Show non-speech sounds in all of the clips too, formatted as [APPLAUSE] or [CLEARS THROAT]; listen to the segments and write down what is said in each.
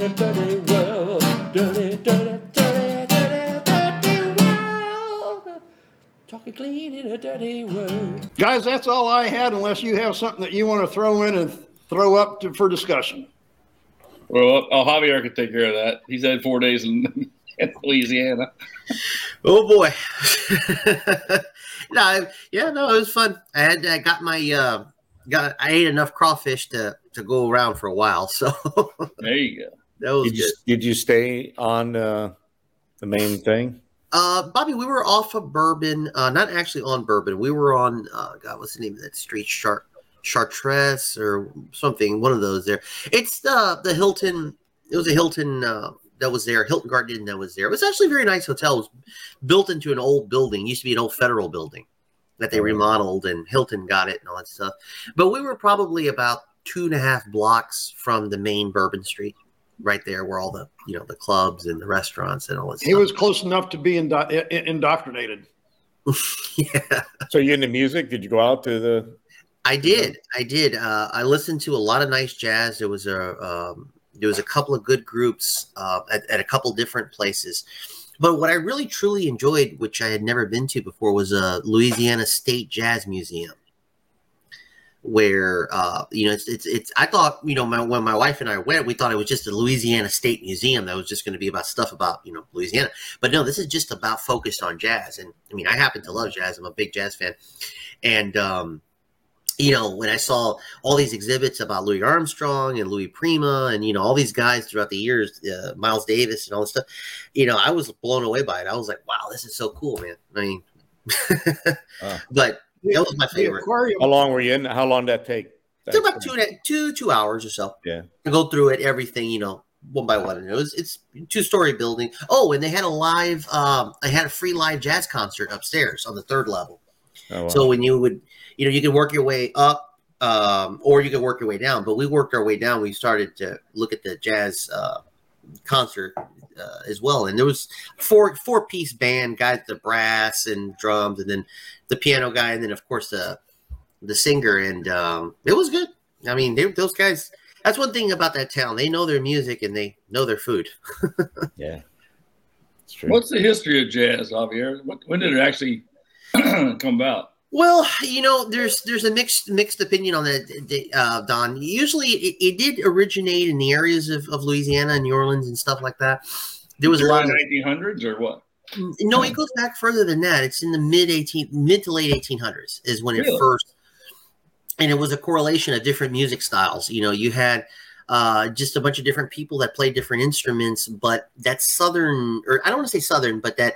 in a dirty world. Dirty, dirty, dirty, dirty, dirty world. Talking clean in a dirty world. Guys, that's all I had unless you have something that you want to throw in and throw up to, for discussion. Well, oh, Javier could take care of that. He's had four days in, [LAUGHS] in Louisiana. Oh boy. [LAUGHS] no, yeah, no, it was fun. I had I got my uh got I ate enough crawfish to to go around for a while, so [LAUGHS] There you go. That was Did you, did you stay on uh, the main thing? Uh, Bobby, we were off of Bourbon, uh, not actually on Bourbon. We were on, uh, God, what's the name of that street? Chart, Chartres or something, one of those there. It's the, the Hilton, it was a Hilton, uh, that was there, Hilton Garden Inn that was there. It was actually a very nice hotel. It was built into an old building, used to be an old federal building that they remodeled and Hilton got it and all that stuff. But we were probably about two and a half blocks from the main Bourbon Street, right there where all the, you know, the clubs and the restaurants and all that He stuff. was close enough to be indo- indoctrinated. yeah. [LAUGHS] So you into music? Did you go out to the? I did. I did. Uh, I listened to a lot of nice jazz. There was a um, there was a couple of good groups uh, at, at a couple different places. But what I really truly enjoyed, which I had never been to before, was a Louisiana State Jazz Museum, where uh, you know it's, it's it's. I thought you know my, when my wife and I went, we thought it was just a Louisiana State Museum that was just going to be about stuff about you know Louisiana. But no, this is just about focused on jazz. And I mean, I happen to love jazz. I'm a big jazz fan, and um, you know, when I saw all these exhibits about Louis Armstrong and Louis Prima and, you know, all these guys throughout the years, uh, Miles Davis and all this stuff, you know, I was blown away by it. I was like, wow, this is so cool, man. I mean, [LAUGHS] Wow. but that was my favorite. aquarium. How long were you in? How long did that take? It's about two, and a- two, two hours or so. Yeah. To go through it, everything, you know, one by one. And it was, it's two story building. Oh, and they had a live, um, I had a free live jazz concert upstairs on the third level. Oh, wow. So when you would, you know, you could work your way up, um, or you could work your way down. But we worked our way down. We started to look at the jazz uh, concert uh, as well, and there was four four piece band, guys, the brass and drums, and then the piano guy, and then of course the the singer, and um, it was good. I mean, they, those guys. That's one thing about that town. They know their music and they know their food. [LAUGHS] yeah, it's true. What's the history of jazz, Javier? What, when did it actually [CLEARS THROAT] come about? Well, you know, there's there's a mixed mixed opinion on that, uh, Don. Usually, it, it did originate in the areas of, of Louisiana and New Orleans and stuff like that. There was a lot of Early 1900s or what? no. It goes back further than that. It's in the mid eighteen mid to late eighteen hundreds is when it first, and it was a correlation of different music styles. You know, you had uh, just a bunch of different people that played different instruments, but that southern, or I don't want to say southern, but that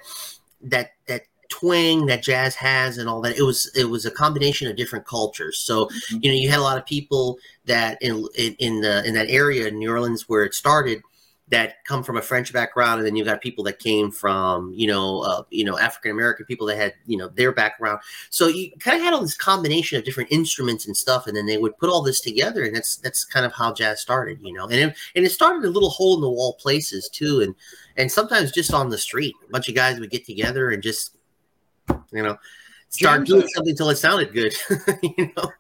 that that twang that jazz has and all that it was it was a combination of different cultures. So you know you had a lot of people that in in, in the in that area in new orleans where it started that come from a french background and then you got people that came from you know uh, you know african american people that had you know their background. So you kind of had all this combination of different instruments and stuff and then they would put all this together and that's that's kind of how jazz started you know? And it, and it started in little hole in the wall places too and and sometimes just on the street a bunch of guys would get together and just you know start Jam doing session. something until it sounded good [LAUGHS] you know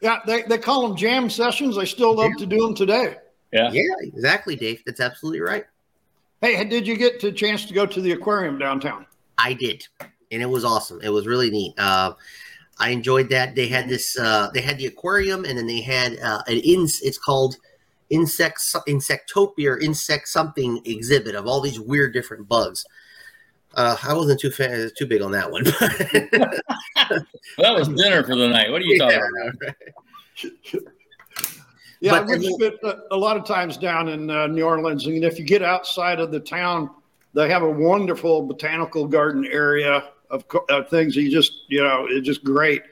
Yeah, they, they call them jam sessions. They still love to do them today. Yeah. yeah exactly dave that's absolutely right Hey, did you get the chance to go to the aquarium downtown? i did and it was awesome it was really neat uh i enjoyed that they had this uh they had the aquarium and then they had uh an ins it's called insect insectopia or insect something exhibit of all these weird different bugs uh, I wasn't too fan, too big on that one. [LAUGHS] Well, that was dinner for the night. What are you talking Yeah. about? [LAUGHS] Yeah, But we've spent a, a lot of times down in uh, New Orleans, and if you get outside of the town, they have a wonderful botanical garden area of, co- of things. You just, you know, it's just great.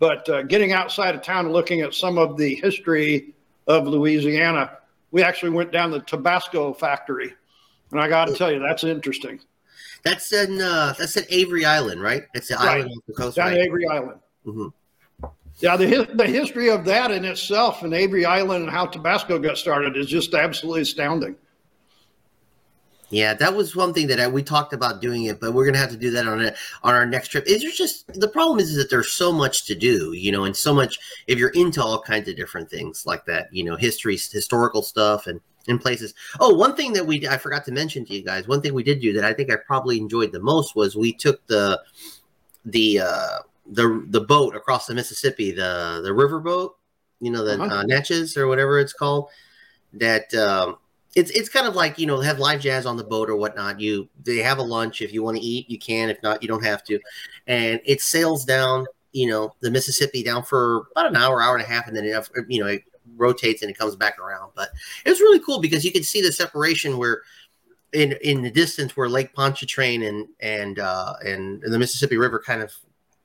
But uh, getting outside of town, and looking at some of the history of Louisiana, we actually went down the Tabasco factory, and I got to tell you, that's interesting. That's in uh, that's at Avery Island, right? It's the Right. island off the coast, Down right? Avery Island. Mhm. Yeah, the the history of that in itself, and Avery Island, and how Tabasco got started, is just absolutely astounding. Yeah, that was one thing that I, we talked about doing it, but we're gonna have to do that on a, on our next trip. Is there's just the problem is, that there's so much to do, you know, and so much if you're into all kinds of different things like that, you know, history, historical stuff, and in places. Oh, one thing that we I forgot to mention to you guys. One thing we did do that I think I probably enjoyed the most was we took the the uh, the the boat across the Mississippi, the the river boat, you know, the Uh-huh. uh, Natchez or whatever it's called. That um, it's it's kind of like you know have live jazz on the boat or whatnot. You they have a lunch if you want to eat, you can. If not, you don't have to. And it sails down, you know, the Mississippi down for about an hour, hour and a half, and then it, you know it rotates and it comes back around. But it was really cool because you could see the separation where in in the distance where Lake Pontchartrain and and uh, and, and the Mississippi River kind of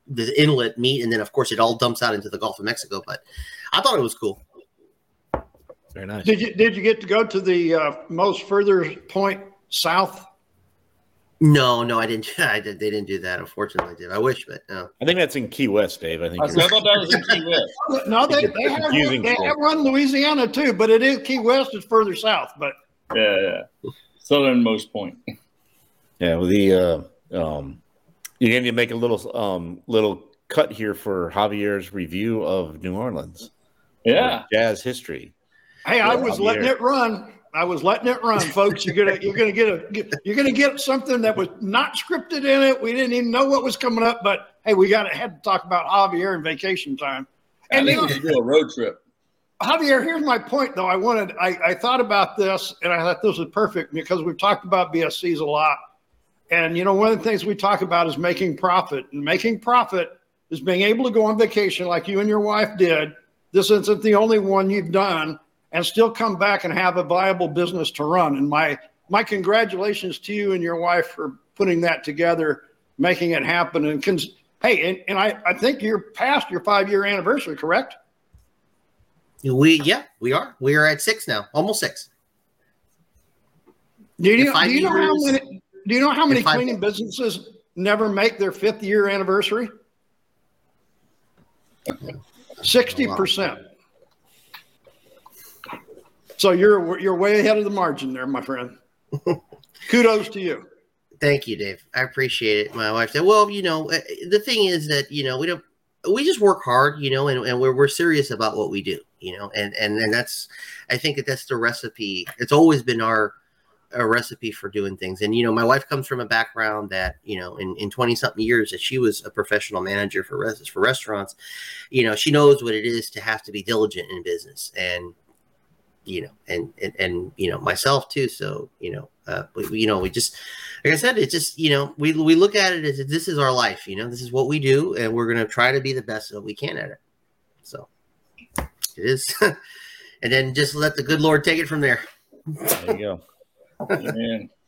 the inlet meet, and then of course it all dumps out into the Gulf of Mexico. But I thought it was cool. Very nice. Did you did you get to go to the uh, most further point south? No, no, I didn't. [LAUGHS] I did. They didn't do that. Unfortunately, I did I wish, but no. I think that's in Key West, Dave. I think. I, you're- I thought that was in Key [LAUGHS] West. No, they, It's they have confusing they have run Louisiana too, but it is Key West is further south. But Yeah, yeah. Southernmost point. Yeah, well, the uh, um, you need to make a little um little cut here for Javier's review of New Orleans. Yeah. jazz history. hey, I was I'm letting it run. I was letting it run, folks. You're gonna you're gonna get a you're gonna get something that was not scripted in it. We didn't even know what was coming up, but hey, we got to had to talk about Javier and vacation time. And you think know, we should do a road trip. Javier, here's my point though. I wanted, I, I thought about this and I thought this was perfect because we've talked about BSCs a lot. And, you know, one of the things we talk about is making profit. And making profit is being able to go on vacation like you and your wife did. This isn't the only one you've done and still come back and have a viable business to run. And my, my congratulations to you and your wife for putting that together, making it happen. And, cons- hey, and, and I, I think you're past your five year anniversary, correct? We yeah, we are. We are at six now, almost six. Do you, know, do you know how many? Do you know how many cleaning businesses never make their fifth year anniversary? Sixty percent. So you're you're way ahead of the margin there, my friend. [LAUGHS] Kudos to you. Thank you, Dave. I appreciate it. My wife said, "Well, you know, uh, the thing is that you know we don't we just work hard, you know, and, and we're we're serious about what we do, you know, and and and that's I think that that's the recipe. It's always been our a recipe for doing things. And you know, my wife comes from a background that you know, in in twenty something years, that she was a professional manager for res- for restaurants. You know, she knows what it is to have to be diligent in business, and you know, and and, and you know, myself too. So you know, uh, we, we- you know, we just like I said, it's just you know, we we look at it as this is our life. You know, this is what we do, and we're gonna try to be the best that we can at it. So it is, [LAUGHS] and then just let the good Lord take it from there. There you go. Man. [LAUGHS]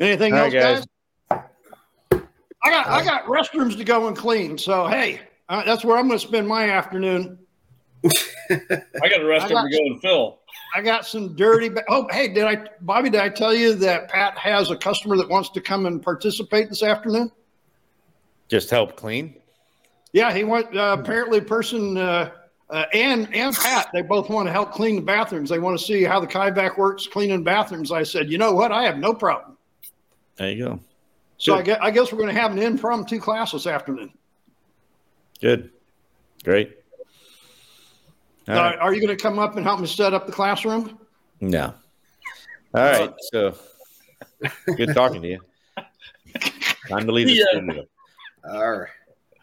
Anything All else, guys? guys. I got I got restrooms to go and clean. So hey, uh, that's where I'm going to spend my afternoon. I got a rest I up to go and fill. I got some dirty. Ba- oh, hey, did I, Bobby? Did I tell you that Pat has a customer that wants to come and participate this afternoon? Just help clean. Yeah, he went. Uh, apparently, a person uh, uh, and and Pat, they both want to help clean the bathrooms. They want to see how the Kaivac works cleaning bathrooms. I said, you know what? I have no problem. There you go. So I Good. guess, I guess we're going to have an impromptu class this afternoon. Good. Great. All Uh, are you going to come up and help me set up the classroom? No. All right. So good talking to you. Time to leave the Yeah. studio. All right.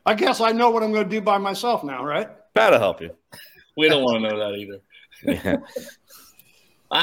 I guess I know what I'm going to do by myself now, right? That'll help you. We don't want to know that either. Yeah. [LAUGHS]